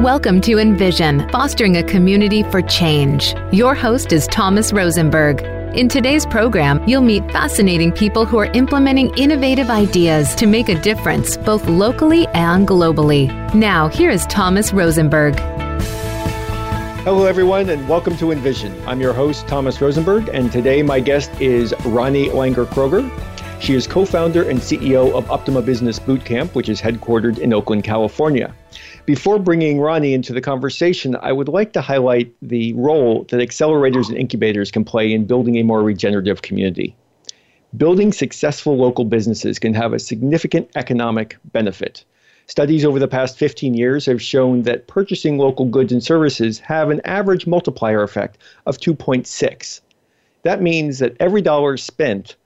Welcome to Envision, fostering a community for change. Your host is Thomas Rosenberg. In today's program, you'll meet fascinating people who are implementing innovative ideas to make a difference both locally and globally. Now, here is Thomas Rosenberg. Hello, everyone, and welcome to Envision. I'm your host, Thomas Rosenberg, and today my guest is Ronnie Langer Kroger. She is co founder and CEO of Uptima Business Bootcamp, which is headquartered in Oakland, California. Before bringing Ronnie into the conversation, I would like to highlight the role that accelerators and incubators can play in building a more regenerative community. Building successful local businesses can have a significant economic benefit. Studies over the past 15 years have shown that purchasing local goods and services have an average multiplier effect of 2.6. That means that every dollar spent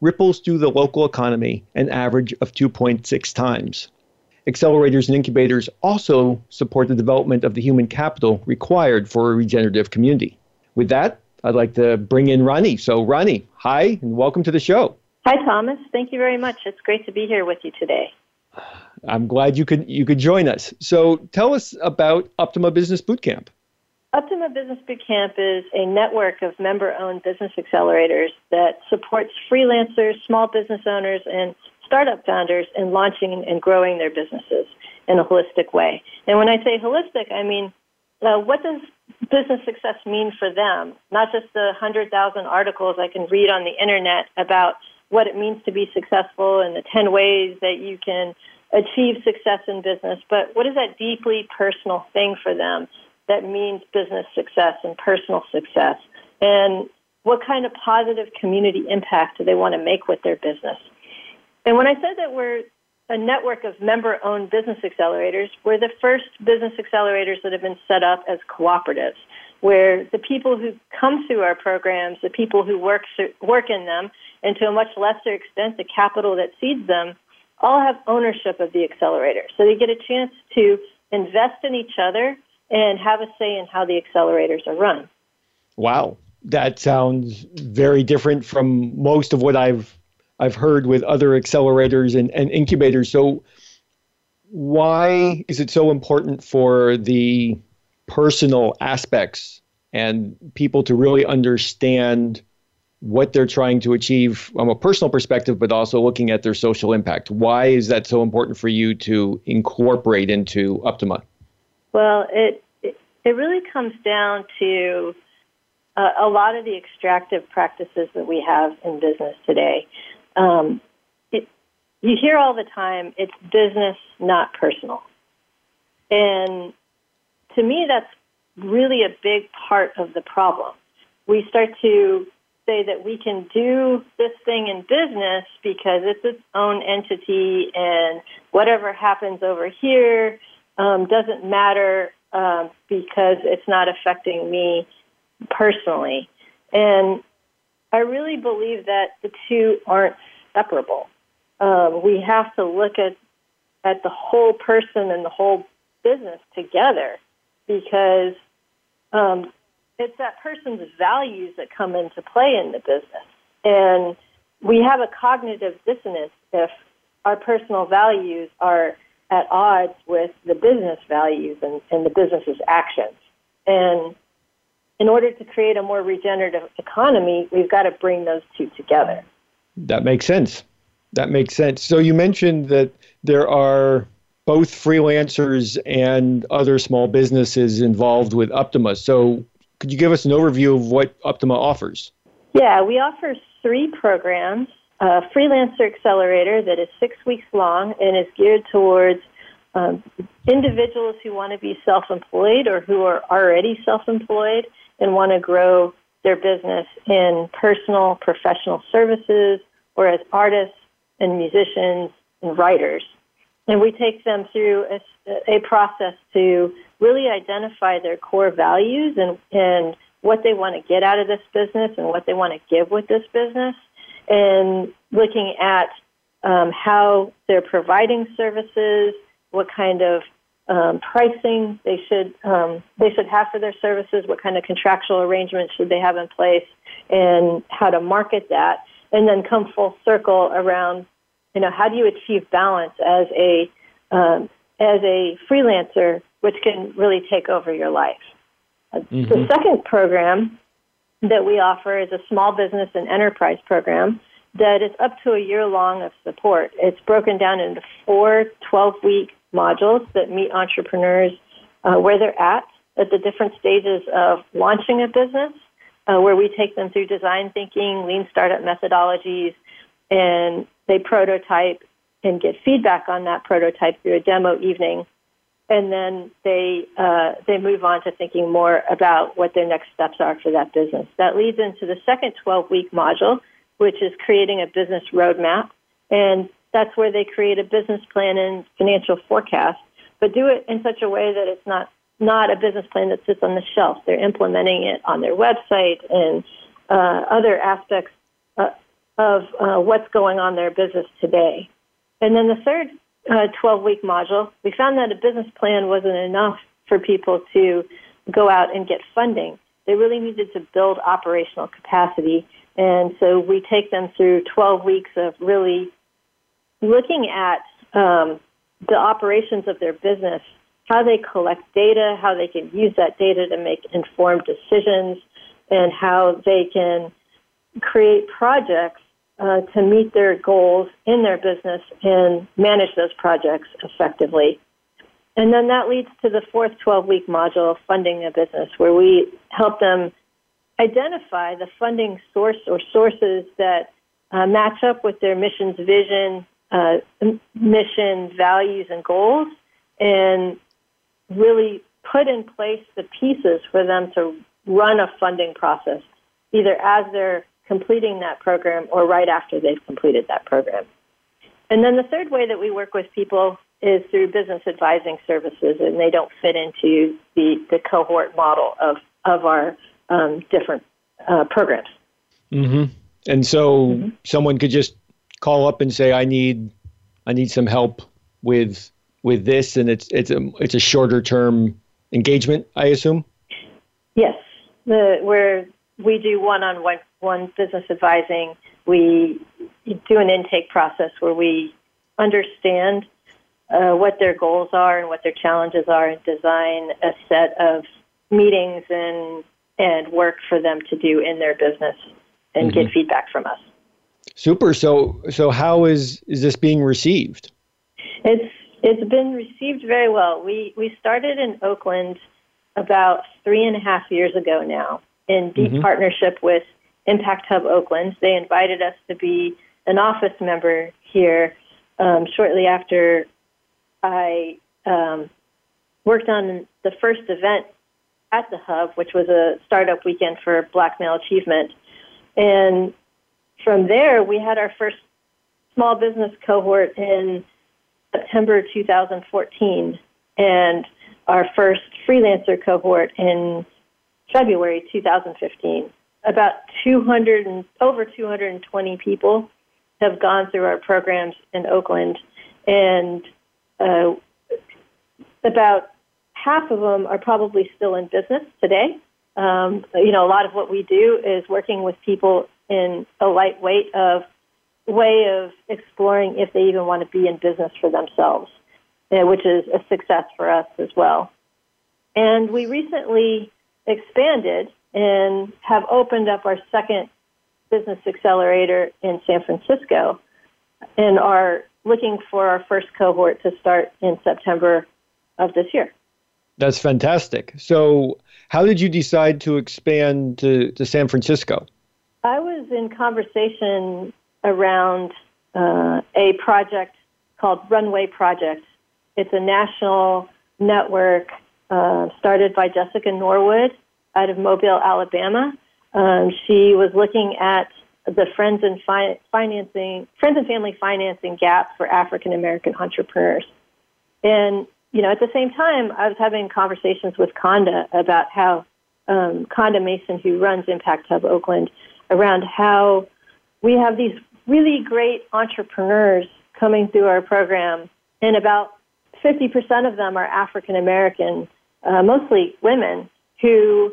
ripples through the local economy an average of 2.6 times. Accelerators and incubators also support the development of the human capital required for a regenerative community. With that, I'd like to bring in Ronnie. So, Ronnie, hi, and welcome to the show. Hi, Thomas. Thank you very much. It's great to be here with you today. I'm glad you could you could join us. So, tell us about Uptima Business Bootcamp. Uptima Business Bootcamp is a network of member owned business accelerators that supports freelancers, small business owners, and startup founders in launching and growing their businesses in a holistic way. And when I say holistic, I mean uh, what does business success mean for them? Not just the 100,000 articles I can read on the internet about what it means to be successful and the 10 ways that you can achieve success in business, but what is that deeply personal thing for them that means business success and personal success? And what kind of positive community impact do they want to make with their business? And when I said that we're a network of member owned business accelerators, we're the first business accelerators that have been set up as cooperatives, where the people who come through our programs, the people who work, work in them, and to a much lesser extent, the capital that seeds them, all have ownership of the accelerator. So they get a chance to invest in each other and have a say in how the accelerators are run. Wow, that sounds very different from most of what I've I've heard with other accelerators and, and incubators. So why is it so important for the personal aspects and people to really understand what they're trying to achieve from a personal perspective, but also looking at their social impact. Why is that so important for you to incorporate into Uptima? Well, it it, really comes down to uh, a lot of the extractive practices that we have in business today. Um, it, you hear all the time, it's business, not personal. And to me, that's really a big part of the problem. We start to say that we can do this thing in business because it's its own entity and whatever happens over here um, doesn't matter um, because it's not affecting me personally. And I really believe that the two aren't separable. Um, we have to look at at the whole person and the whole business together because um, it's that person's values that come into play in the business. And we have a cognitive dissonance if our personal values are at odds with the business values and, and the business's actions. And in order to create a more regenerative economy, we've got to bring those two together. That makes sense. That makes sense. So you mentioned that there are both freelancers and other small businesses involved with Uptima. So could you give us an overview of what Uptima offers? Yeah, we offer three programs. A freelancer accelerator that is six weeks long and is geared towards um, individuals who want to be self employed or who are already self employed and want to grow their business in personal, professional services or as artists and musicians and writers. And we take them through a, a process to really identify their core values and, and what they want to get out of this business and what they want to give with this business, and looking at um, how they're providing services, what kind of um, pricing they should um, they should have for their services, what kind of contractual arrangements should they have in place, and how to market that, and then come full circle around, you know, how do you achieve balance as a um, as a freelancer which can really take over your life. Mm-hmm. The second program that we offer is a small business and enterprise program that is up to a year long of support. It's broken down into four 12 week modules that meet entrepreneurs uh, where they're at at the different stages of launching a business, uh, where we take them through design thinking, lean startup methodologies, and they prototype and get feedback on that prototype through a demo evening and then they uh, they move on to thinking more about what their next steps are for that business. That leads into the second 12 week module, which is creating a business roadmap, and that's where they create a business plan and financial forecast, but do it in such a way that it's not not a business plan that sits on the shelf. They're implementing it on their website and uh, other aspects uh, of uh, what's going on in their business today. And then the third uh, 12 week module, we found that a business plan wasn't enough for people to go out and get funding. They really needed to build operational capacity. And so we take them through 12 weeks of really looking at um, the operations of their business, how they collect data, how they can use that data to make informed decisions, and how they can create projects uh, to meet their goals in their business and manage those projects effectively. And then that leads to the fourth 12 week module, funding a business, where we help them identify the funding source or sources that uh, match up with their mission's vision, uh, mission, values, and goals, and really put in place the pieces for them to run a funding process, either as they're completing that program or right after they've completed that program. And then the third way that we work with people is through business advising services, and they don't fit into the, the cohort model of, of our um, different uh, programs. Mm-hmm. And so mm-hmm. someone could just call up and say, "I need, I need some help with with this," and it's it's a it's a shorter term engagement, I assume. Yes, the, where we do one on one one business advising. We do an intake process where we understand uh, what their goals are and what their challenges are, and design a set of meetings and and work for them to do in their business, and mm-hmm. get feedback from us. Super. So so how is is this being received? It's it's been received very well. We we started in Oakland about three and a half years ago now, in deep mm-hmm. partnership with Impact Hub Oakland. They invited us to be an office member here um, shortly after I um, worked on the first event at the hub, which was a startup weekend for Black Male Achievement. And from there, we had our first small business cohort in September 2014 and our first freelancer cohort in February 2015. About 200 and over 220 people have gone through our programs in Oakland, and uh, about half of them are probably still in business today. Um, you know, a lot of what we do is working with people in a lightweight of way of exploring if they even want to be in business for themselves, uh, which is a success for us as well. And we recently expanded and have opened up our second business accelerator in San Francisco and are looking for our first cohort to start in September of this year. That's fantastic. So, how did you decide to expand to, to San Francisco? I was in conversation around uh, a project called Runway Project. It's a national network uh, started by Jessica Norwood out of Mobile, Alabama. Um, she was looking at the friends and fi- financing, friends and family financing gap for African American entrepreneurs. And you know, at the same time, I was having conversations with Konda about how um, Konda Mason, who runs Impact Hub Oakland, around how we have these really great entrepreneurs coming through our program, and about 50% of them are African American, uh, mostly women, who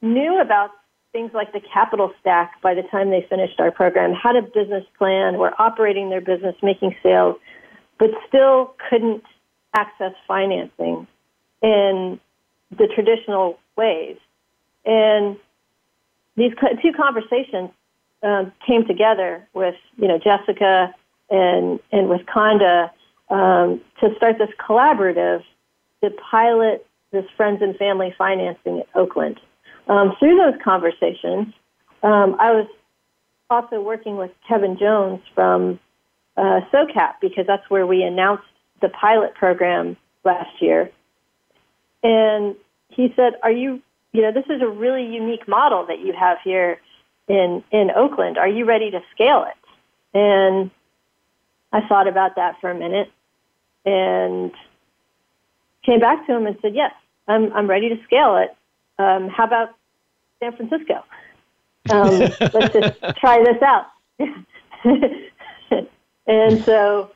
knew about things like the capital stack by the time they finished our program, had a business plan, were operating their business, making sales, but still couldn't access financing. in the traditional ways. And these two conversations um, came together with, you know, Jessica and, and with Konda um, to start this collaborative to pilot this friends and family financing at Oakland. Um, through those conversations, um, I was also working with Kevin Jones from uh, SOCAP because that's where we announced the pilot program last year. And he said, Are you, you know, this is a really unique model that you have here in, in Oakland. Are you ready to scale it? And I thought about that for a minute and came back to him and said, Yes, I'm, I'm ready to scale it. Um, how about San Francisco? Um, let's just try this out. and so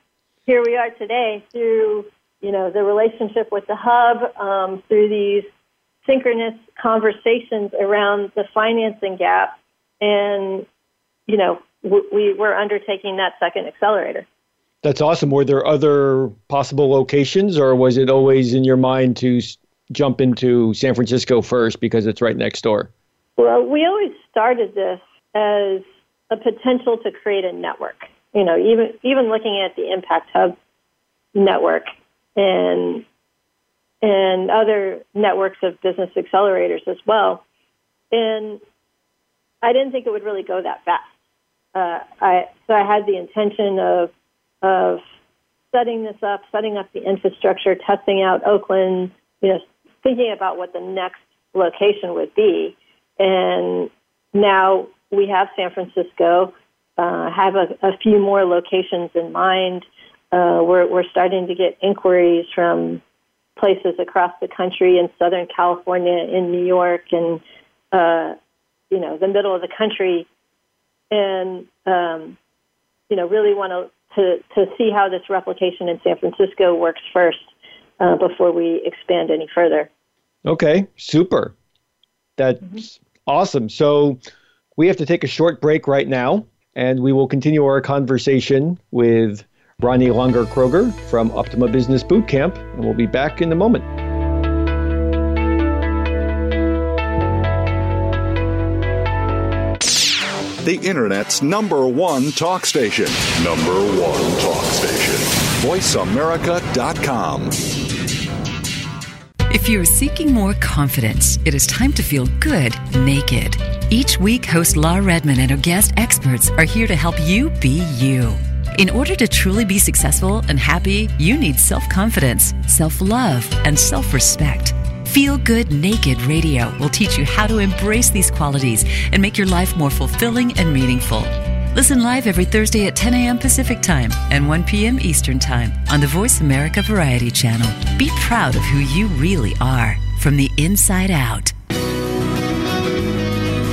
here we are today through you know the relationship with the hub, um, through these synchronous conversations around the financing gap, and you know we we're undertaking that second accelerator. That's awesome. Were there other possible locations, or was it always in your mind to jump into San Francisco first because it's right next door? Well, we always started this as a potential to create a network. You know, even even looking at the Impact Hub network and and other networks of business accelerators as well. And I didn't think it would really go that fast. Uh, I so I had the intention of of setting this up, setting up the infrastructure, testing out Oakland, you know, thinking about what the next location would be. And now we have San Francisco, uh, have a, a, few more locations in mind. Uh, we're, we're starting to get inquiries from places across the country in Southern California, in New York, and uh, you know the middle of the country, and um, you know really want to to, see how this replication in San Francisco works first uh, before we expand any further. Okay, super. That's mm-hmm. awesome. So we have to take a short break right now, and we will continue our conversation with Ronnie Langer Kroger from Uptima Business Bootcamp, and we'll be back in a moment. the Internet's number one talk station. Number one talk station. VoiceAmerica.com. If you're seeking more confidence, it is time to feel good naked. Each week, host La Redmond and her guest experts are here to help you be you. In order to truly be successful and happy, you need self confidence, self love, and self respect. Feel Good Naked Radio will teach you how to embrace these qualities and make your life more fulfilling and meaningful. Listen live every Thursday at 10 a.m. Pacific Time and 1 p.m. Eastern Time on the Voice America Variety Channel. Be proud of who you really are from the inside out.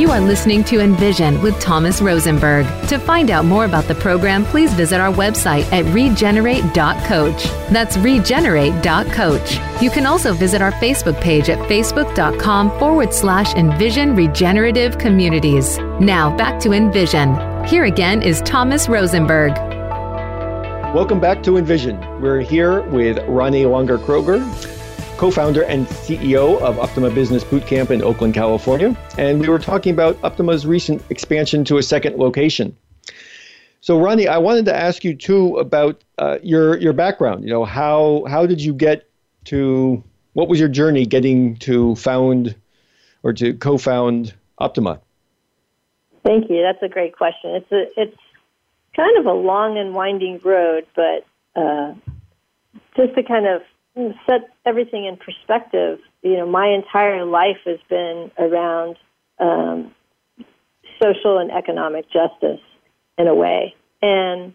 You are listening to Envision with Thomas Rosenberg. To find out more about the program, please visit our website at regenerate.coach. That's regenerate.coach. You can also visit our Facebook page at facebook.com forward slash Envision Regenerative Communities. Now back to Envision. Here again is Thomas Rosenberg. Welcome back to Envision. We're here with Ronnie Langer Kroger co founder and CEO of Uptima Business Bootcamp in Oakland, California. And we were talking about Uptima's recent expansion to a second location. So, Ronnie, I wanted to ask you too about uh, your your background. You know, how how did you get to what was your journey getting to found or to co-found Uptima? Thank you. That's a great question. It's a it's kind of a long and winding road, but uh, just to kind of set everything in perspective, you know, my entire life has been around um, social and economic justice in a way, and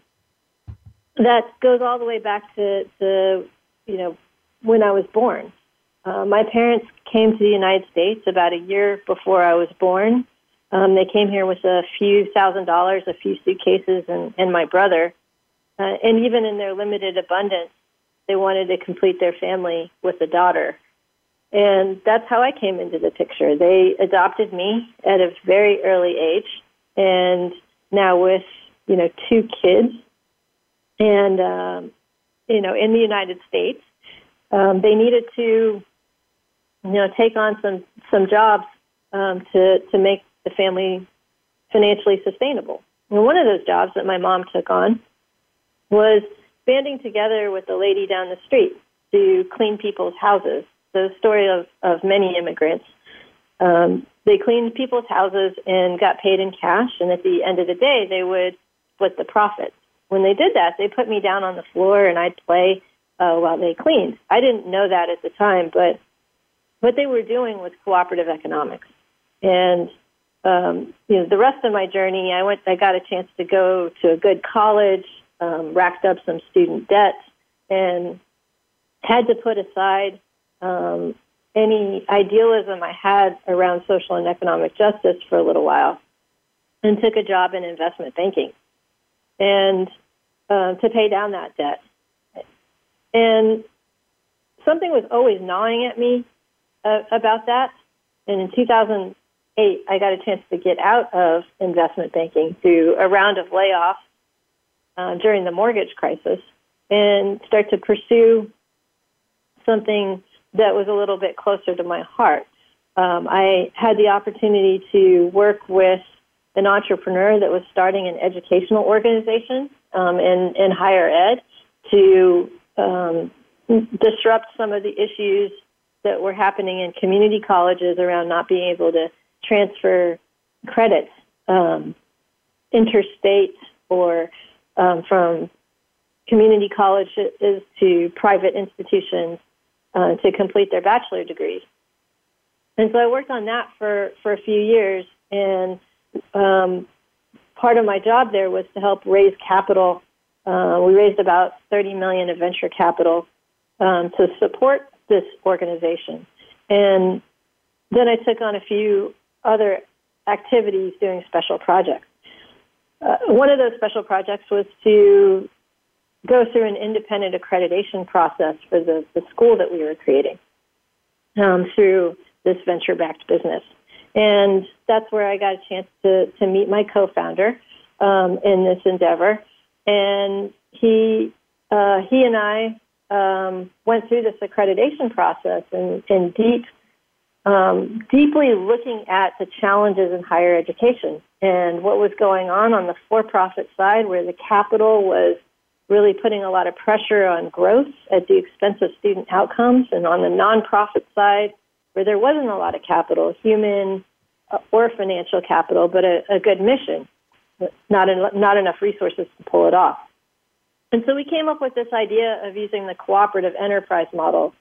that goes all the way back to, to you know when I was born. Uh, my parents came to the United States about a year before I was born. Um, they came here with a few thousand dollars, a few suitcases, and, and my brother. Uh, and even in their limited abundance, they wanted to complete their family with a daughter. And that's how I came into the picture. They adopted me at a very early age, and now with you know two kids, and um, you know in the United States, um, they needed to you know take on some some jobs um, to to make the family financially sustainable. And one of those jobs that my mom took on was banding together with the lady down the street to clean people's houses. The story of, of many immigrants. Um, they cleaned people's houses and got paid in cash, and at the end of the day, they would split the profits. When they did that, they put me down on the floor and I'd play uh, while they cleaned. I didn't know that at the time, but what they were doing was cooperative economics. And um, you know, the rest of my journey, I went. I got a chance to go to a good college, um, racked up some student debt, and had to put aside um, any idealism I had around social and economic justice for a little while, and took a job in investment banking, and uh, to pay down that debt. And something was always gnawing at me uh, about that. And in 2008, I got a chance to get out of investment banking through a round of layoffs uh, during the mortgage crisis and start to pursue something that was a little bit closer to my heart. Um, I had the opportunity to work with an entrepreneur that was starting an educational organization um, in, in higher ed to um, disrupt some of the issues that were happening in community colleges around not being able to transfer credits um, interstate or um, from community colleges to private institutions uh, to complete their bachelor degrees. And so I worked on that for, for a few years, and um, part of my job there was to help raise capital uh, we raised about 30 million of venture capital um, to support this organization, and then I took on a few other activities doing special projects. Uh, one of those special projects was to go through an independent accreditation process for the, the school that we were creating um, through this venture backed business. And that's where I got a chance to, to meet my co founder um, in this endeavor and he uh, he and I um, went through this accreditation process in, and deep um, deeply looking at the challenges in higher education and what was going on on the for-profit side, where the capital was really putting a lot of pressure on growth at the expense of student outcomes, and on the nonprofit side, where there wasn't a lot of capital, human uh, or financial capital, but a, a good mission not, en- not enough resources to pull it off. And so we came up with this idea of using the cooperative enterprise model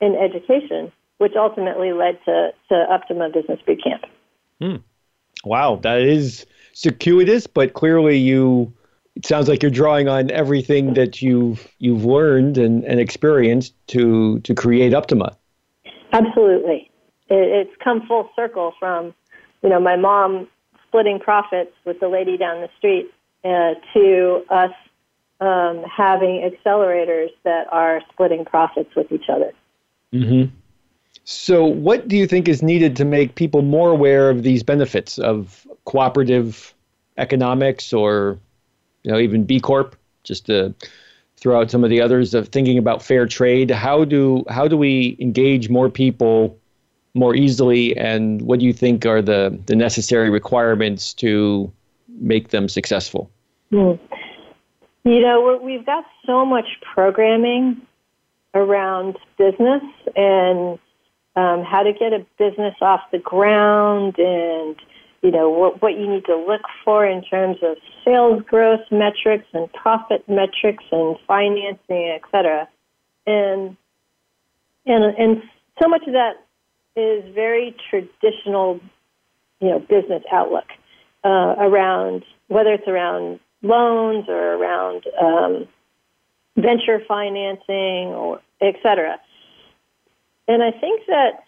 in education, which ultimately led to, to Uptima Business Bootcamp. Hmm. Wow, that is circuitous, but clearly you it sounds like you're drawing on everything that you've you've learned and, and experienced to to create Uptima. Absolutely. It, it's come full circle from, you know, my mom splitting profits with the lady down the street uh, to us um, having accelerators that are splitting profits with each other. Mm-hmm. So, what do you think is needed to make people more aware of these benefits of cooperative economics or, you know, even B Corp, just to throw out some of the others of thinking about fair trade. How do how do we engage more people more easily, and what do you think are the the necessary requirements to make them successful? Hmm. You know, we've got so much programming around business and um, how to get a business off the ground and you know what, what you need to look for in terms of sales growth metrics and profit metrics and financing, et cetera. And and and so much of that is very traditional, you know, business outlook uh, around whether it's around loans or around um, venture financing or et cetera. And I think that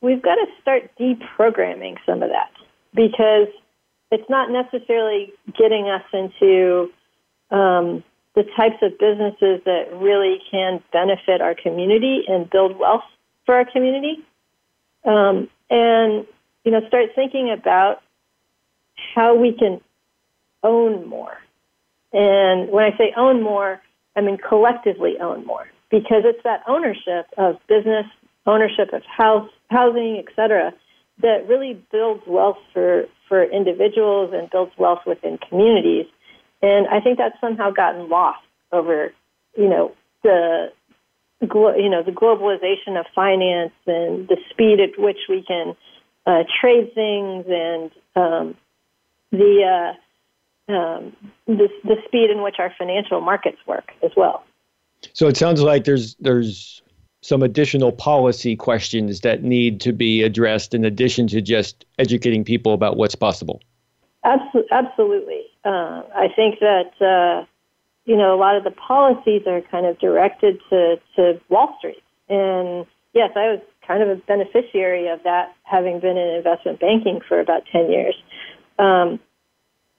we've got to start deprogramming some of that because it's not necessarily getting us into um, the types of businesses that really can benefit our community and build wealth for our community. Um, and, you know, start thinking about how we can own more. And when I say own more, I mean collectively own more because it's that ownership of business, ownership of house, housing, et cetera, that really builds wealth for, for individuals and builds wealth within communities. And I think that's somehow gotten lost over, you know, the you know the globalization of finance and the speed at which we can uh, trade things and um, the, uh, um, the the speed in which our financial markets work as well. So it sounds like there's there's some additional policy questions that need to be addressed in addition to just educating people about what's possible. Absolutely. Uh, I think that, uh, you know, a lot of the policies are kind of directed to, to Wall Street. And yes, I was kind of a beneficiary of that, having been in investment banking for about 10 years. Um,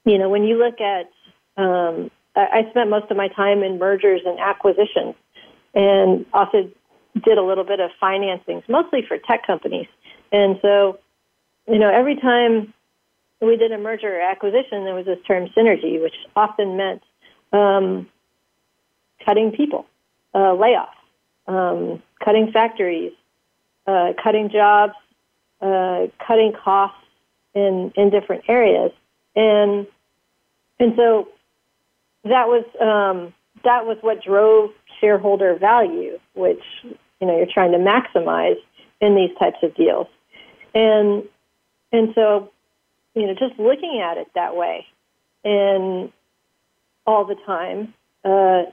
you know, when you look at, um, I, I spent most of my time in mergers and acquisitions and also did a little bit of financings, mostly for tech companies. And so, you know, every time we did a merger or acquisition, there was this term synergy, which often meant um, cutting people, uh, layoffs, um, cutting factories, uh, cutting jobs, uh, cutting costs in in different areas, and and so that was um, that was what drove shareholder value, which you know you're trying to maximize in these types of deals, and and so you know just looking at it that way and all the time uh,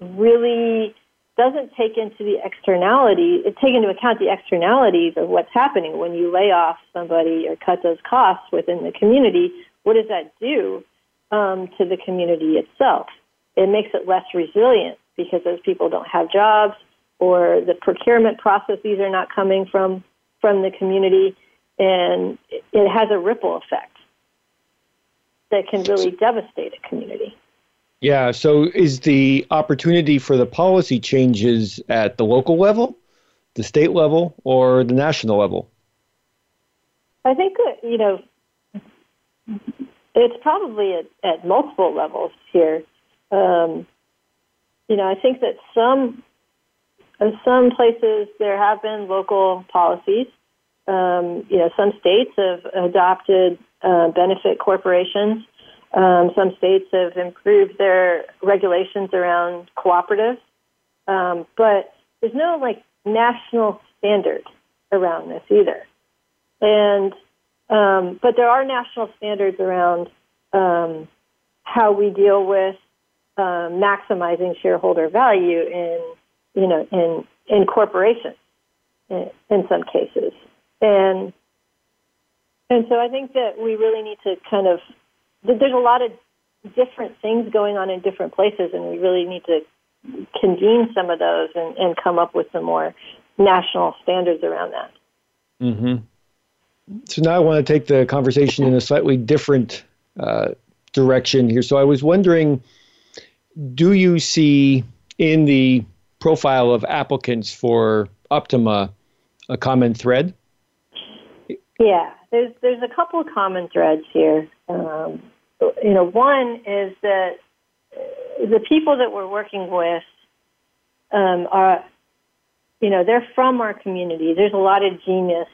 really doesn't take into the externality it take into account the externalities of what's happening. When you lay off somebody or cut those costs within the community what does that do um, to the community itself? It makes it less resilient because those people don't have jobs or the procurement processes are not coming from from the community and it has a ripple effect that can really devastate a community. Yeah, so is the opportunity for the policy changes at the local level, the state level, or the national level? I think that, you know, it's probably at, at multiple levels here. Um, you know, I think that some in some places there have been local policies. Um, you know, some states have adopted uh, benefit corporations. Um, some states have improved their regulations around cooperatives, um, but there's no like national standard around this either. And um, but there are national standards around um, how we deal with um, maximizing shareholder value in you know in in corporations in, in some cases and and so I think that we really need to kind of there's a lot of different things going on in different places and we really need to convene some of those and, and come up with some more national standards around that. Mm-hmm. So now I want to take the conversation in a slightly different uh, direction here. So I was wondering do you see in the profile of applicants for Uptima a common thread? Yeah, there's there's a couple of common threads here. Um, you know, one is that the people that we're working with um, are, you know, they're from our community. There's a lot of genius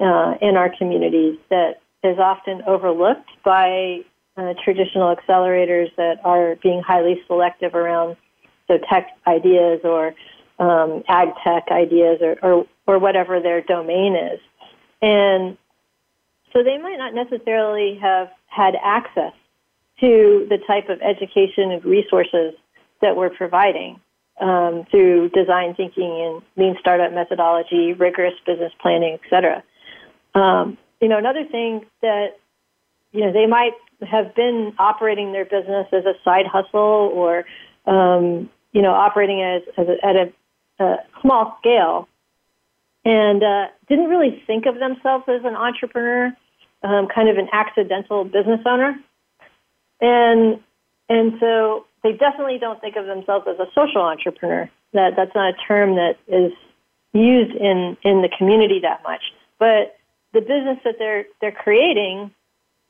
uh, in our communities that is often overlooked by uh, traditional accelerators that are being highly selective around so tech ideas or um, ag tech ideas or, or, or whatever their domain is. And so they might not necessarily have had access to the type of education and resources that we're providing um, through design thinking and lean startup methodology, rigorous business planning, et cetera. Um, you know, another thing that you know they might have been operating their business as a side hustle or um, you know operating as, as a, at a, a small scale. And uh, didn't really think of themselves as an entrepreneur, um, kind of an accidental business owner, and and so they definitely don't think of themselves as a social entrepreneur. That that's not a term that is used in in the community that much, but the business that they're they're creating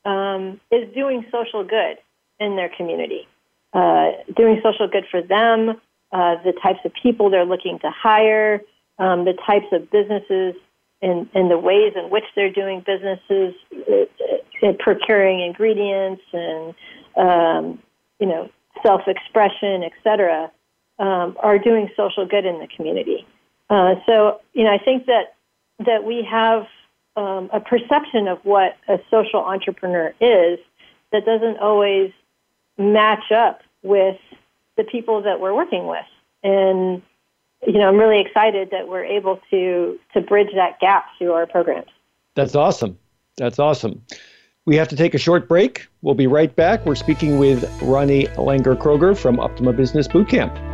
um, is doing social good in their community, uh, doing social good for them, uh, the types of people they're looking to hire, um, the types of businesses and, and the ways in which they're doing businesses, uh, uh procuring ingredients and um, you know self-expression, etc., um, are doing social good in the community. Uh, so you know, I think that that we have um, a perception of what a social entrepreneur is that doesn't always match up with the people that we're working with. And you know, I'm really excited that we're able to to bridge that gap through our programs. That's awesome. That's awesome. We have to take a short break. We'll be right back. We're speaking with Ronnie Langer Kroger from Uptima Business Bootcamp.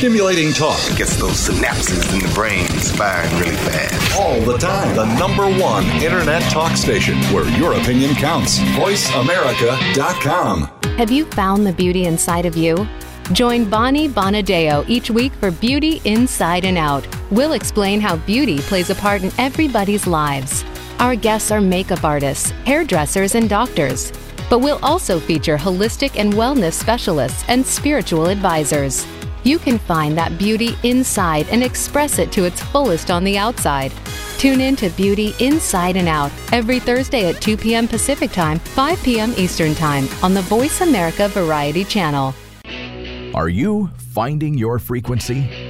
Stimulating talk. Gets those synapses in the brain firing really fast. All the time. The number one internet talk station where your opinion counts. VoiceAmerica.com. Have you found the beauty inside of you? Join Bonnie Bonadeo each week for Beauty Inside and Out. We'll explain how beauty plays a part in everybody's lives. Our guests are makeup artists, hairdressers, and doctors. But we'll also feature holistic and wellness specialists and spiritual advisors. You can find that beauty inside and express it to its fullest on the outside. Tune in to Beauty Inside and Out every Thursday at 2 p.m. Pacific Time, 5 p.m. Eastern Time on the Voice America Variety Channel. Are you finding your frequency?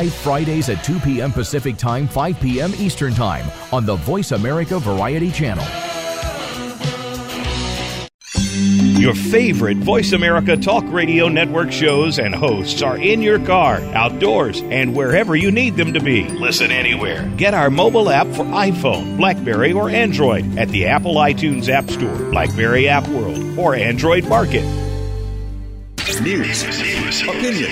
live Fridays at 2 p.m. Pacific Time, 5 p.m. Eastern Time on the Voice America Variety Channel. Your favorite Voice America Talk Radio Network shows and hosts are in your car, outdoors, and wherever you need them to be. Listen anywhere. Get our mobile app for iPhone, Blackberry, or Android at the Apple iTunes App Store, Blackberry App World, or Android Market. News, opinion,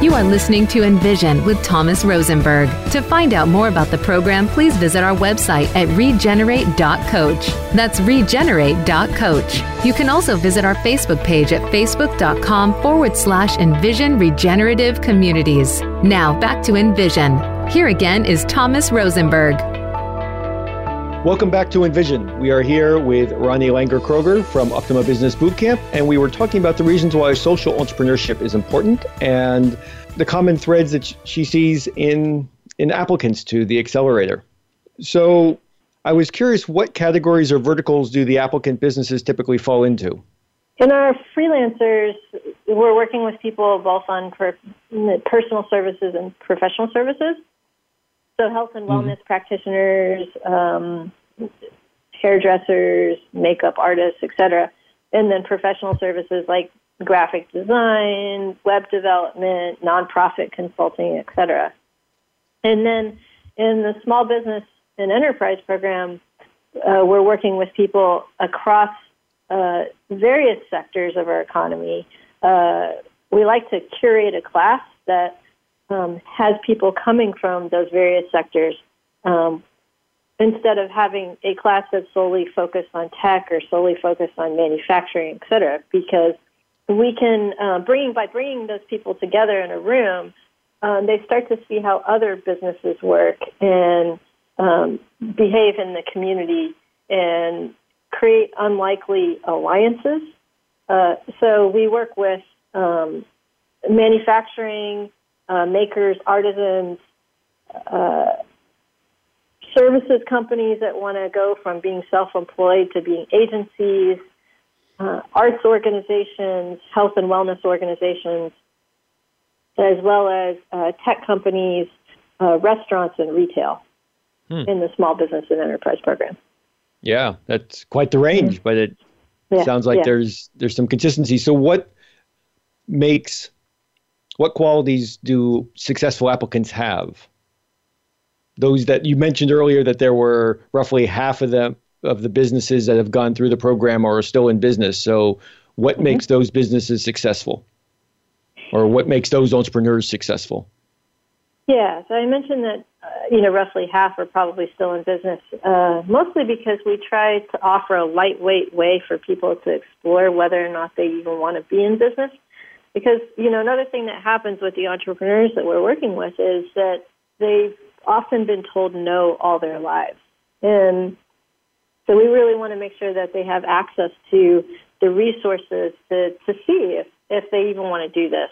You are listening to Envision with Thomas Rosenberg. To find out more about the program, please visit our website at regenerate.coach. That's regenerate.coach. You can also visit our Facebook page at facebook.com forward slash Envision Regenerative Communities. Now back to Envision. Here again is Thomas Rosenberg. Welcome back to Envision. We are here with Ronnie Langer Kroger from Uptima Business Bootcamp, and we were talking about the reasons why social entrepreneurship is important and the common threads that she sees in in applicants to the accelerator. So, I was curious, what categories or verticals do the applicant businesses typically fall into? In our freelancers, we're working with people both on per, personal services and professional services. So health and wellness mm-hmm. practitioners, um, hairdressers, makeup artists, etc., and then professional services like graphic design, web development, nonprofit consulting, etc. And then in the small business and enterprise program, uh, we're working with people across uh, various sectors of our economy. Uh, we like to curate a class that um, has people coming from those various sectors um, instead of having a class that's solely focused on tech or solely focused on manufacturing, et cetera, because we can uh, bring by bringing those people together in a room, um, they start to see how other businesses work and um, behave in the community and create unlikely alliances. Uh, so we work with um, manufacturing uh, makers, artisans, uh, services companies that want to go from being self-employed to being agencies, uh, arts organizations, health and wellness organizations, as well as uh, tech companies, uh, restaurants, and retail hmm. in the small business and enterprise program. Yeah, that's quite the range, but it yeah, sounds like yeah. there's there's some consistency. So, what makes what qualities do successful applicants have? Those that you mentioned earlier that there were roughly half of them of the businesses that have gone through the program are still in business. So, what mm-hmm. makes those businesses successful, or what makes those entrepreneurs successful? Yeah, so I mentioned that uh, you know roughly half are probably still in business, uh, mostly because we try to offer a lightweight way for people to explore whether or not they even want to be in business. Because you know another thing that happens with the entrepreneurs that we're working with is that they've often been told no all their lives, and so we really want to make sure that they have access to the resources to, to see if, if they even want to do this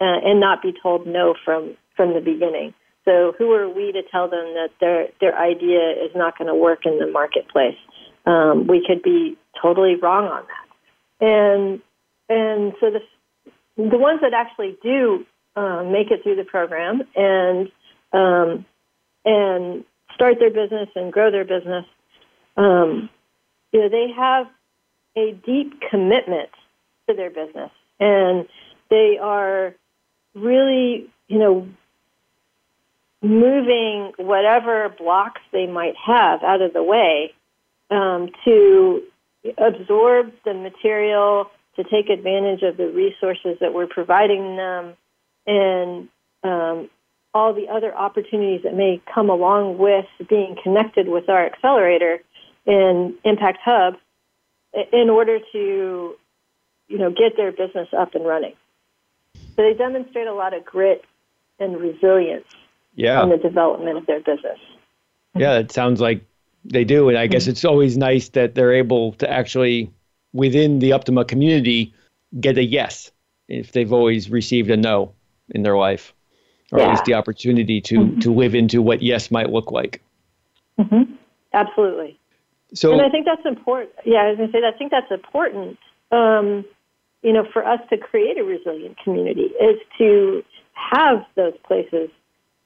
uh, and not be told no from, from the beginning. So who are we to tell them that their, their idea is not going to work in the marketplace? Um, we could be totally wrong on that. And, and so the, the ones that actually do um, make it through the program and, um, and start their business and grow their business um, you know, they have a deep commitment to their business, and they are really, you know, moving whatever blocks they might have out of the way um, to absorb the material, to take advantage of the resources that we're providing them, and um, all the other opportunities that may come along with being connected with our accelerator in Impact Hub in order to, you know, get their business up and running. So they demonstrate a lot of grit and resilience yeah. in the development of their business. Yeah, it sounds like they do. And I guess mm-hmm. it's always nice that they're able to actually, within the Uptima community, get a yes if they've always received a no in their life, or yeah. at least the opportunity to, mm-hmm. to live into what yes might look like. Mm-hmm. Absolutely. So, and I think that's important. Yeah, I was going to say, I think that's important. Um, you know, for us to create a resilient community is to have those places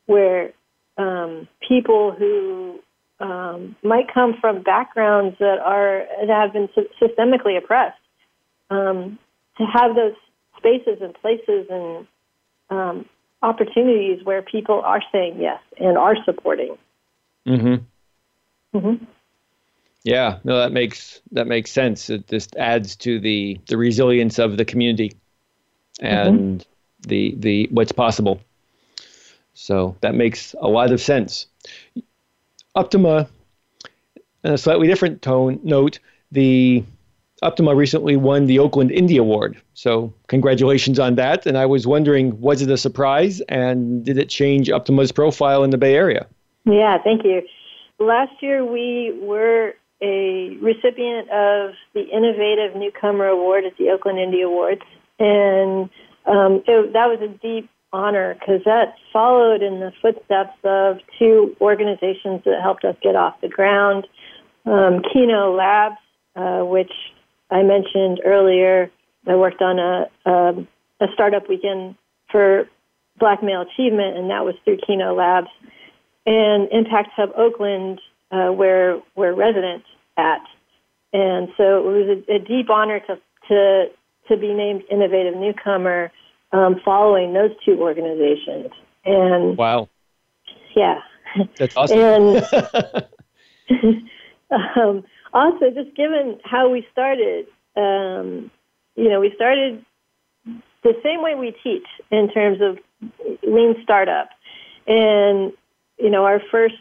where um, people who um, might come from backgrounds that are that have been systemically oppressed, um, to have those spaces and places and um, opportunities where people are saying yes and are supporting. Mm-hmm. Mm-hmm. Yeah, no, that makes that makes sense. It just adds to the the resilience of the community and mm-hmm. the the what's possible. So that makes a lot of sense. Uptima, in a slightly different tone note, the Uptima recently won the Oakland Indie Award. So congratulations on that. And I was wondering, was it a surprise and did it change Uptima's profile in the Bay Area? Yeah, thank you. Last year we were a recipient of the Innovative Newcomer Award at the Oakland Indie Awards, and um, that was a deep honor because that followed in the footsteps of two organizations that helped us get off the ground. Um, Kino Labs, uh, which I mentioned earlier, I worked on a, a, startup weekend for Black Male Achievement, and that was through Kino Labs. and Impact Hub Oakland, uh, where we're resident at. And so it was a, a deep honor to, to, to be named Innovative Newcomer um, following those two organizations. And wow. Yeah. That's awesome. and um, also, just given how we started, um, you know, we started the same way we teach in terms of lean startup. And, you know, our first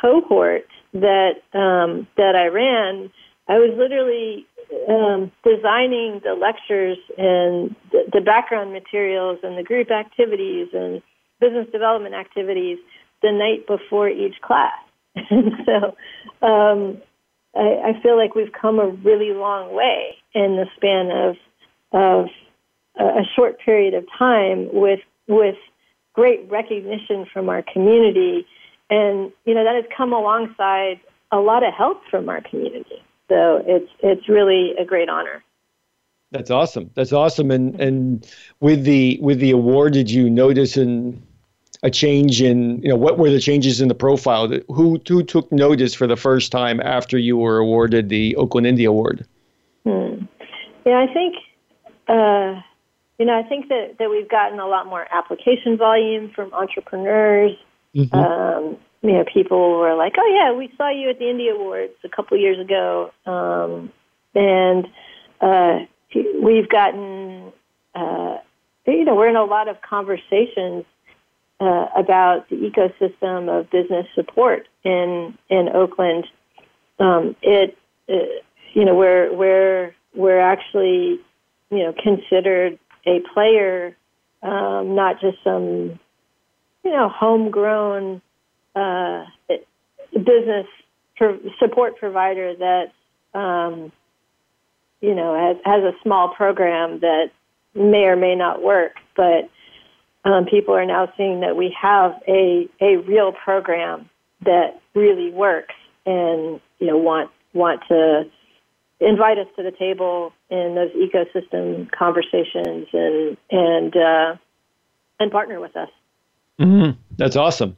cohort that um, that I ran, I was literally um, designing the lectures and the, the background materials and the group activities and business development activities the night before each class. and so um, I, I feel like we've come a really long way in the span of of a short period of time with with great recognition from our community, and you know that has come alongside a lot of help from our community. So it's it's really a great honor. That's awesome. That's awesome. And and with the with the award, did you notice in a change in you know what were the changes in the profile? Who who took notice for the first time after you were awarded the Oakland Indie Award? Hmm. Yeah, I think uh, you know I think that that we've gotten a lot more application volume from entrepreneurs. Mm-hmm. Um, you know, people were like, "Oh yeah, we saw you at the Indie Awards a couple years ago," um, and uh, we've gotten. Uh, you know, we're in a lot of conversations uh, about the ecosystem of business support in in Oakland. Um, it, it, you know, we're we're we're actually, you know, considered a player, um, not just some, you know, homegrown uh, business support provider that, um, you know, has, has a small program that may or may not work, but um, people are now seeing that we have a, a real program that really works and you know want want to invite us to the table in those ecosystem conversations and and uh, and partner with us. Mm-hmm. That's awesome.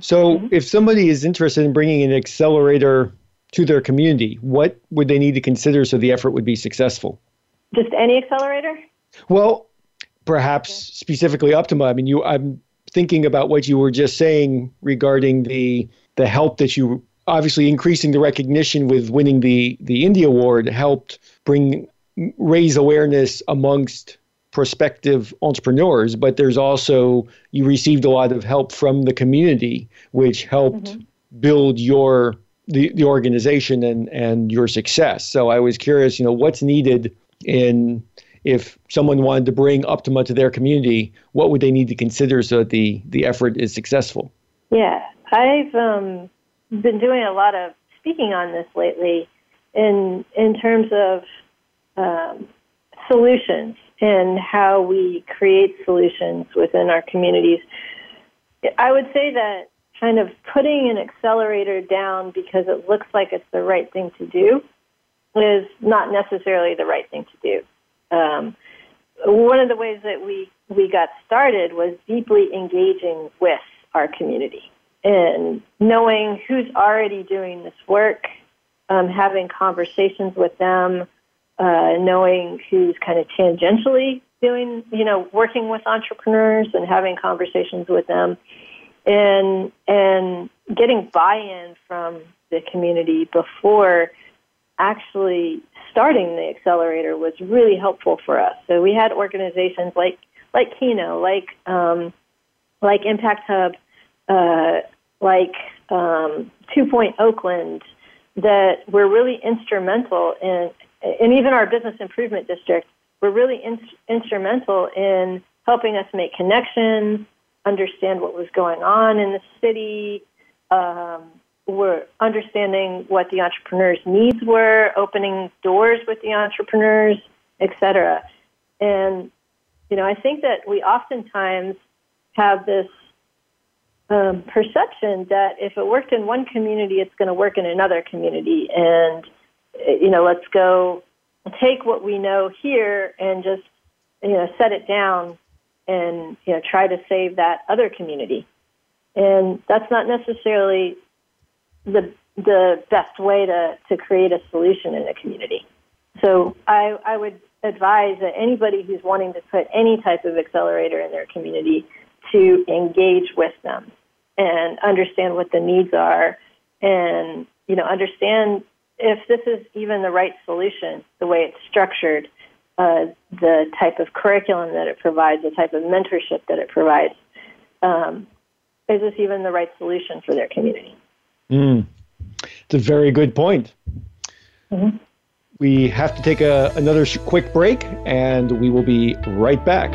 So, mm-hmm. if somebody is interested in bringing an accelerator to their community, what would they need to consider so the effort would be successful? Just any accelerator? Well, perhaps specifically Uptima. I mean, you I'm thinking about what you were just saying regarding the the help that you obviously increasing the recognition with winning the the Indie Award helped bring raise awareness amongst prospective entrepreneurs, but there's also you received a lot of help from the community, which helped mm-hmm. build your the, the organization and and your success. So I was curious, you know, what's needed in if someone wanted to bring Uptima to their community, what would they need to consider so that the, the effort is successful? Yeah, I've um, been doing a lot of speaking on this lately in, in terms of um, solutions and how we create solutions within our communities. I would say that kind of putting an accelerator down because it looks like it's the right thing to do is not necessarily the right thing to do um, one of the ways that we, we got started was deeply engaging with our community and knowing who's already doing this work, um, having conversations with them, uh, knowing who's kind of tangentially doing, you know, working with entrepreneurs and having conversations with them, and and getting buy-in from the community before actually starting the accelerator was really helpful for us. So we had organizations like like Kino, like um, like Impact Hub, uh, like um, Two Point Oakland, that were really instrumental in, and even our business improvement district were really in, instrumental in helping us make connections, understand what was going on in the city, um, were understanding what the entrepreneurs' needs were, opening doors with the entrepreneurs, etc. And you know, I think that we oftentimes have this um, perception that if it worked in one community, it's going to work in another community, and you know, let's go take what we know here and just you know set it down and you know try to save that other community. and that's not necessarily the the best way to, to create a solution in a community. So I, I would advise that anybody who's wanting to put any type of accelerator in their community to engage with them and understand what the needs are and you know understand if this is even the right solution the way it's structured uh, the type of curriculum that it provides the type of mentorship that it provides um, is this even the right solution for their community mm. it's a very good point mm-hmm. we have to take a, another sh- quick break and we will be right back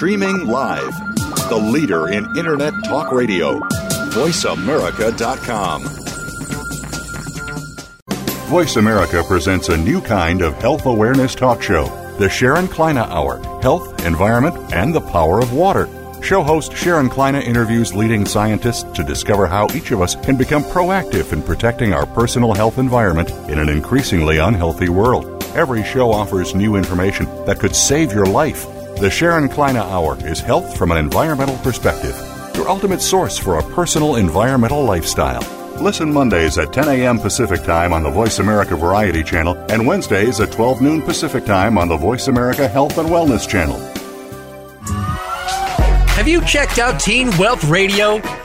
Streaming live. The leader in Internet talk radio. VoiceAmerica.com. Voice America presents a new kind of health awareness talk show the Sharon Kleyne Hour Health, Environment, and the Power of Water. Show host Sharon Kleyne interviews leading scientists to discover how each of us can become proactive in protecting our personal health environment in an increasingly unhealthy world. Every show offers new information that could save your life the Sharon Kleyne Hour is health from an environmental perspective, your ultimate source for a personal environmental lifestyle. Listen Mondays at 10 a.m. Pacific Time on the Voice America Variety Channel and Wednesdays at 12 noon Pacific Time on the Voice America Health and Wellness Channel. Have you checked out Teen Wealth Radio?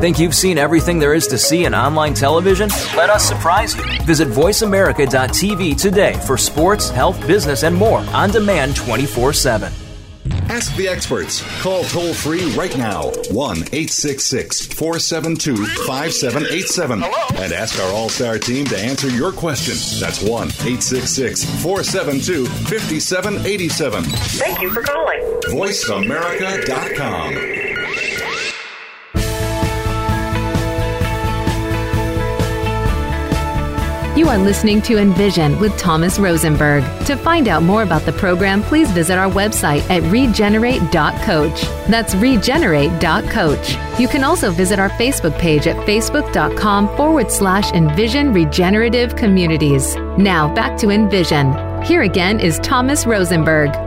Think you've seen everything there is to see in online television? Let us surprise you. Visit VoiceAmerica.tv today for sports, health, business, and more on demand 24 7. Ask the experts. Call toll free right now 1 866 472 5787 and ask our All Star team to answer your question. That's 1 866 472 5787. Thank you for calling. VoiceAmerica.com. You are listening to Envision with Thomas Rosenberg. To find out more about the program, please visit our website at regenerate.coach. That's regenerate.coach. You can also visit our Facebook page at facebook.com forward slash Envision Regenerative Communities. Now back to Envision. Here again is Thomas Rosenberg.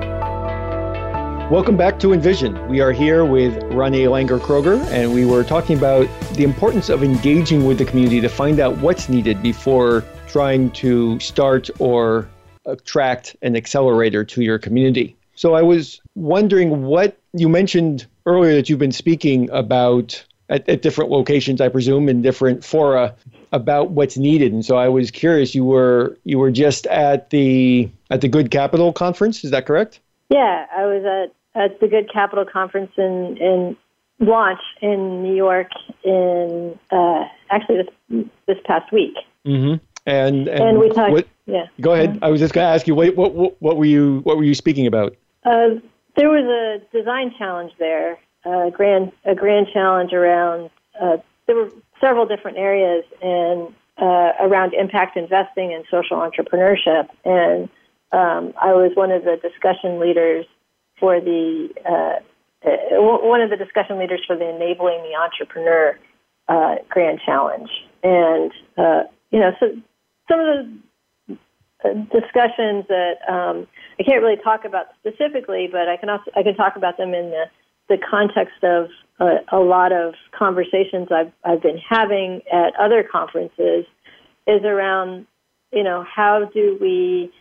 Welcome back to Envision. We are here with Ronnie Langer Kroger, and we were talking about the importance of engaging with the community to find out what's needed before trying to start or attract an accelerator to your community. So I was wondering what you mentioned earlier that you've been speaking about at, at, different locations, I presume, in different fora about what's needed. And so I was curious. You were you were just at the at the Good Capital conference. Is that correct? Yeah, I was at at the Good Capital conference in in launch in New York in uh, actually this this past week. Mm-hmm. And, and, and we talked. What, yeah. Go ahead. Mm-hmm. I was just going to ask you what, what what were you what were you speaking about? Uh, there was a design challenge there, a grand a grand challenge around. Uh, there were several different areas and uh, around impact investing and social entrepreneurship, and um, I was one of the discussion leaders for the uh, uh one of the discussion leaders for the enabling the entrepreneur uh, grand challenge, and uh, you know so some of the uh, discussions that um, I can't really talk about specifically, but I can also I can talk about them in the the context of uh, a lot of conversations I've I've been having at other conferences is around you know how do we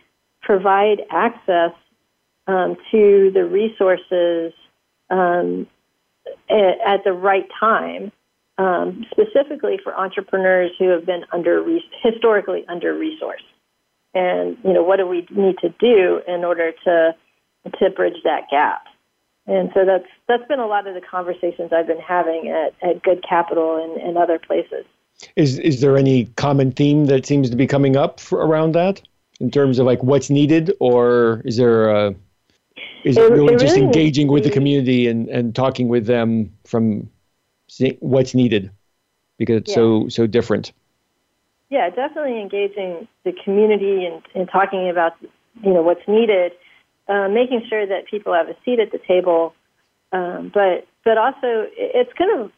provide access um, to the resources um, at, the right time um, specifically for entrepreneurs who have been under historically under resourced. And you know, what do we need to do in order to to bridge that gap? And so that's that's been a lot of the conversations I've been having at, at Good Capital and, and other places. Is is there any common theme that seems to be coming up for, around that? in terms of like what's needed, or is there a is it, it really it just really engaging with the community and, and talking with them from what's needed because it's yeah. so so different. Yeah definitely engaging the community and, and talking about you know what's needed uh, making sure that people have a seat at the table um, but but also it's kind of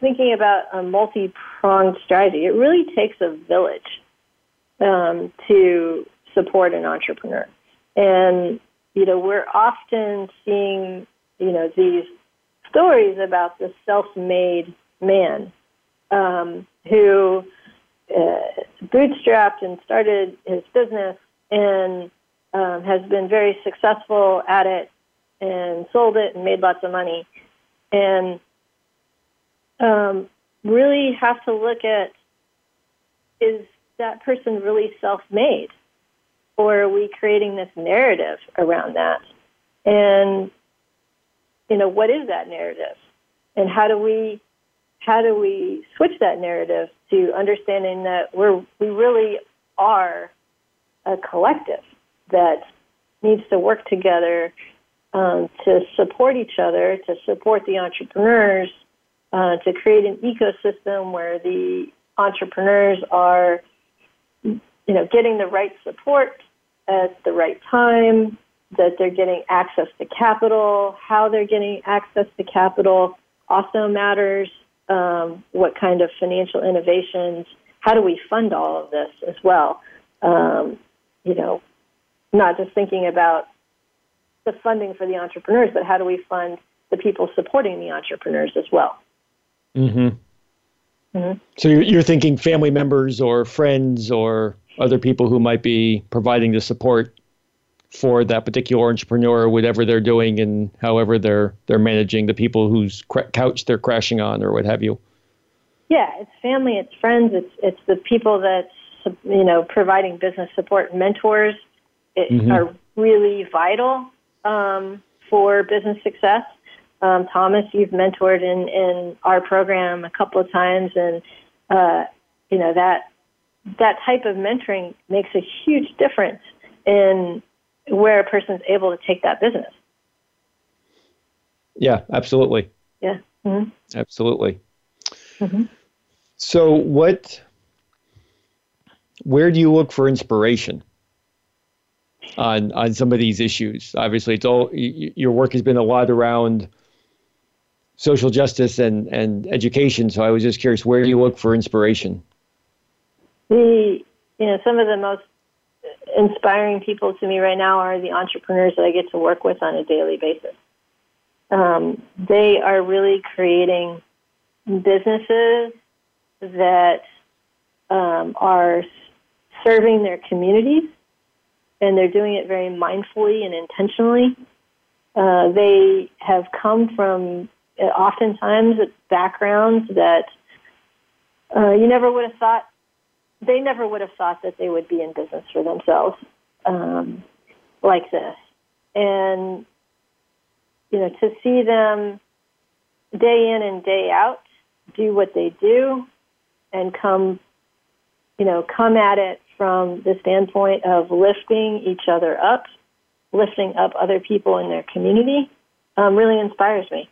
thinking about a multi-pronged strategy. It really takes a village um, to support an entrepreneur. And you know, we're often seeing, you know, these stories about the self-made man um, who uh, bootstrapped and started his business and um, has been very successful at it and sold it and made lots of money. And um, really have to look at is that person really self made? Or are we creating this narrative around that? And you know, what is that narrative? And how do we how do we switch that narrative to understanding that we're we really are a collective that needs to work together um, to support each other, to support the entrepreneurs, uh, to create an ecosystem where the entrepreneurs are, you know, getting the right support at the right time, that they're getting access to capital, how they're getting access to capital also matters. Um, what kind of financial innovations? How do we fund all of this as well? Um, you know, not just thinking about the funding for the entrepreneurs, but how do we fund the people supporting the entrepreneurs as well? Mm-hmm. Mm-hmm. So you're, you're thinking family members or friends or other people who might be providing the support for that particular entrepreneur, whatever they're doing and however they're they're managing the people whose couch they're crashing on or what have you. Yeah, it's family, it's friends, it's it's the people that you know providing business support, mentors it, mm-hmm. are really vital um, for business success. Um, Thomas, you've mentored in in our program a couple of times, and uh, you know that that type of mentoring makes a huge difference in where a person's able to take that business. Yeah, absolutely. Yeah. Mm-hmm. Absolutely. Mm-hmm. So, what, where do you look for inspiration on on some of these issues? Obviously, it's all your work has been a lot around social justice and and education. So, I was just curious, where do you look for inspiration? the you know some of the most inspiring people to me right now are the entrepreneurs that I get to work with on a daily basis. Um, they are really creating businesses that um, are serving their communities, and they're doing it very mindfully and intentionally. Uh, they have come from oftentimes it's backgrounds that uh, you never would have thought they never would have thought that they would be in business for themselves um, like this. And, you know, to see them day in and day out do what they do and come, you know, come at it from the standpoint of lifting each other up, lifting up other people in their community, um, really inspires me.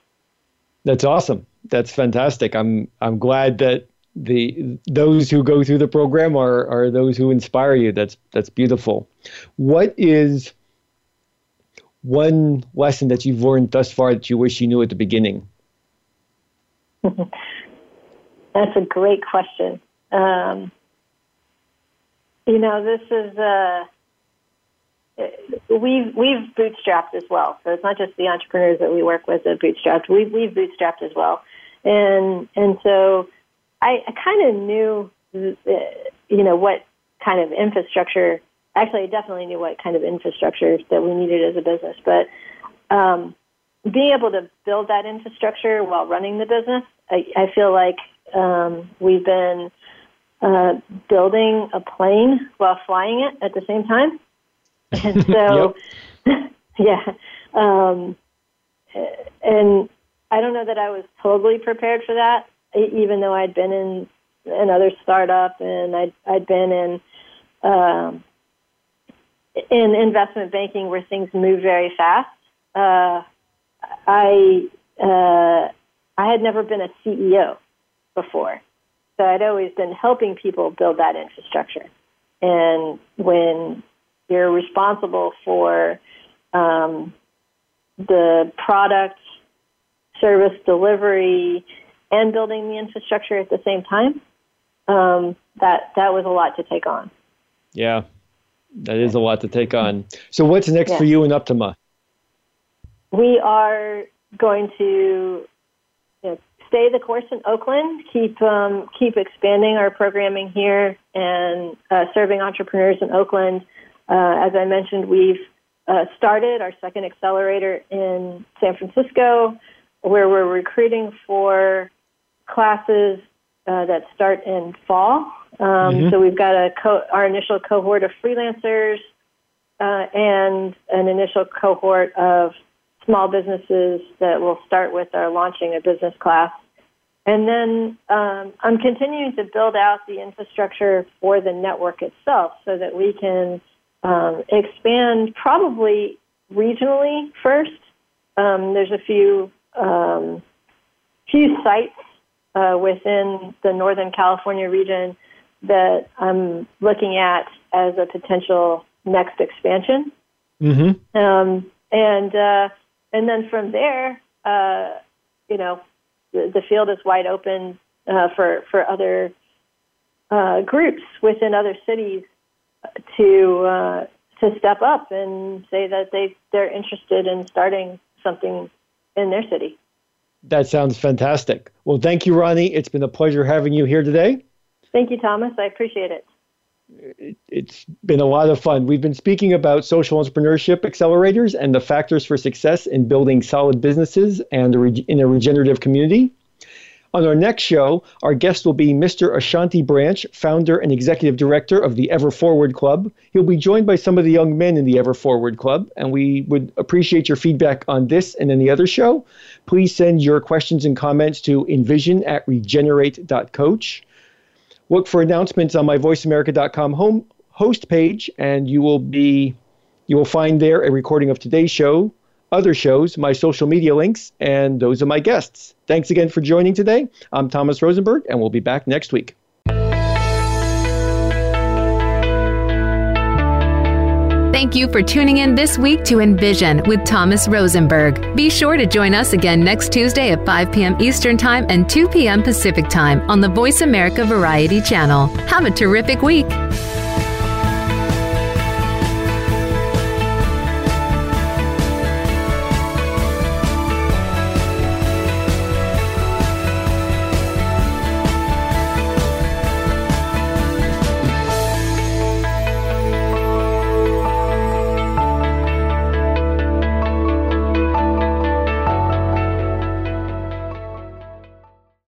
That's awesome. That's fantastic. I'm I'm glad that the those who go through the program are are those who inspire you. That's that's beautiful. What is one lesson that you've learned thus far that you wish you knew at the beginning? That's a great question. Um, you know, this is uh, we've we've bootstrapped as well. So it's not just the entrepreneurs that we work with that bootstrapped. We've we've bootstrapped as well, and and so I, I kind of knew, you know, what kind of infrastructure. Actually, I definitely knew what kind of infrastructure that we needed as a business, but um, being able to build that infrastructure while running the business, I, I feel like um, we've been uh, building a plane while flying it at the same time. And so, yeah. Um, and I don't know that I was totally prepared for that even though I'd been in another startup and I'd I'd been in um, in investment banking where things move very fast. Uh, I uh, I had never been a CEO before, so I'd always been helping people build that infrastructure. And when you're responsible for um, the product, service delivery, and building the infrastructure at the same time, um, that that was a lot to take on. Yeah, that is a lot to take on. So, what's next yeah. for you in Uptima? We are going to you know, stay the course in Oakland, keep um, keep expanding our programming here, and uh, serving entrepreneurs in Oakland. Uh, as I mentioned, we've uh, started our second accelerator in San Francisco, where we're recruiting for classes uh, that start in fall. Um, mm-hmm. So we've got a co- our initial cohort of freelancers uh, and an initial cohort of small businesses that will start with our launching a business class. And then um, I'm continuing to build out the infrastructure for the network itself so that we can um, expand probably regionally first. Um, there's a few um, few sites uh, within the Northern California region that I'm looking at as a potential next expansion. Mm-hmm. Um, and uh, and then from there, uh, you know, the, the, field is wide open uh, for for other uh, groups within other cities to uh, to step up and say that they they're interested in starting something in their city. That sounds fantastic. Well, thank you, Ronnie. It's been a pleasure having you here today. Thank you, Thomas. I appreciate it. It's been a lot of fun. We've been speaking about social entrepreneurship accelerators and the factors for success in building solid businesses and in a regenerative community. On our next show, our guest will be Mr. Ashanti Branch, founder and executive director of the Ever Forward Club. He'll be joined by some of the young men in the Ever Forward Club, and we would appreciate your feedback on this and any other show. Please send your questions and comments to envision at regenerate.coach. Look for announcements on my voiceamerica.com home host page, and you will be you will find there a recording of today's show other shows, my social media links, and those are my guests. Thanks again for joining today. I'm Thomas Rosenberg, and we'll be back next week. Thank you for tuning in this week to Envision with Thomas Rosenberg. Be sure to join us again next Tuesday at 5 p.m. Eastern Time and 2 p.m. Pacific Time on the Voice America Variety Channel. Have a terrific week.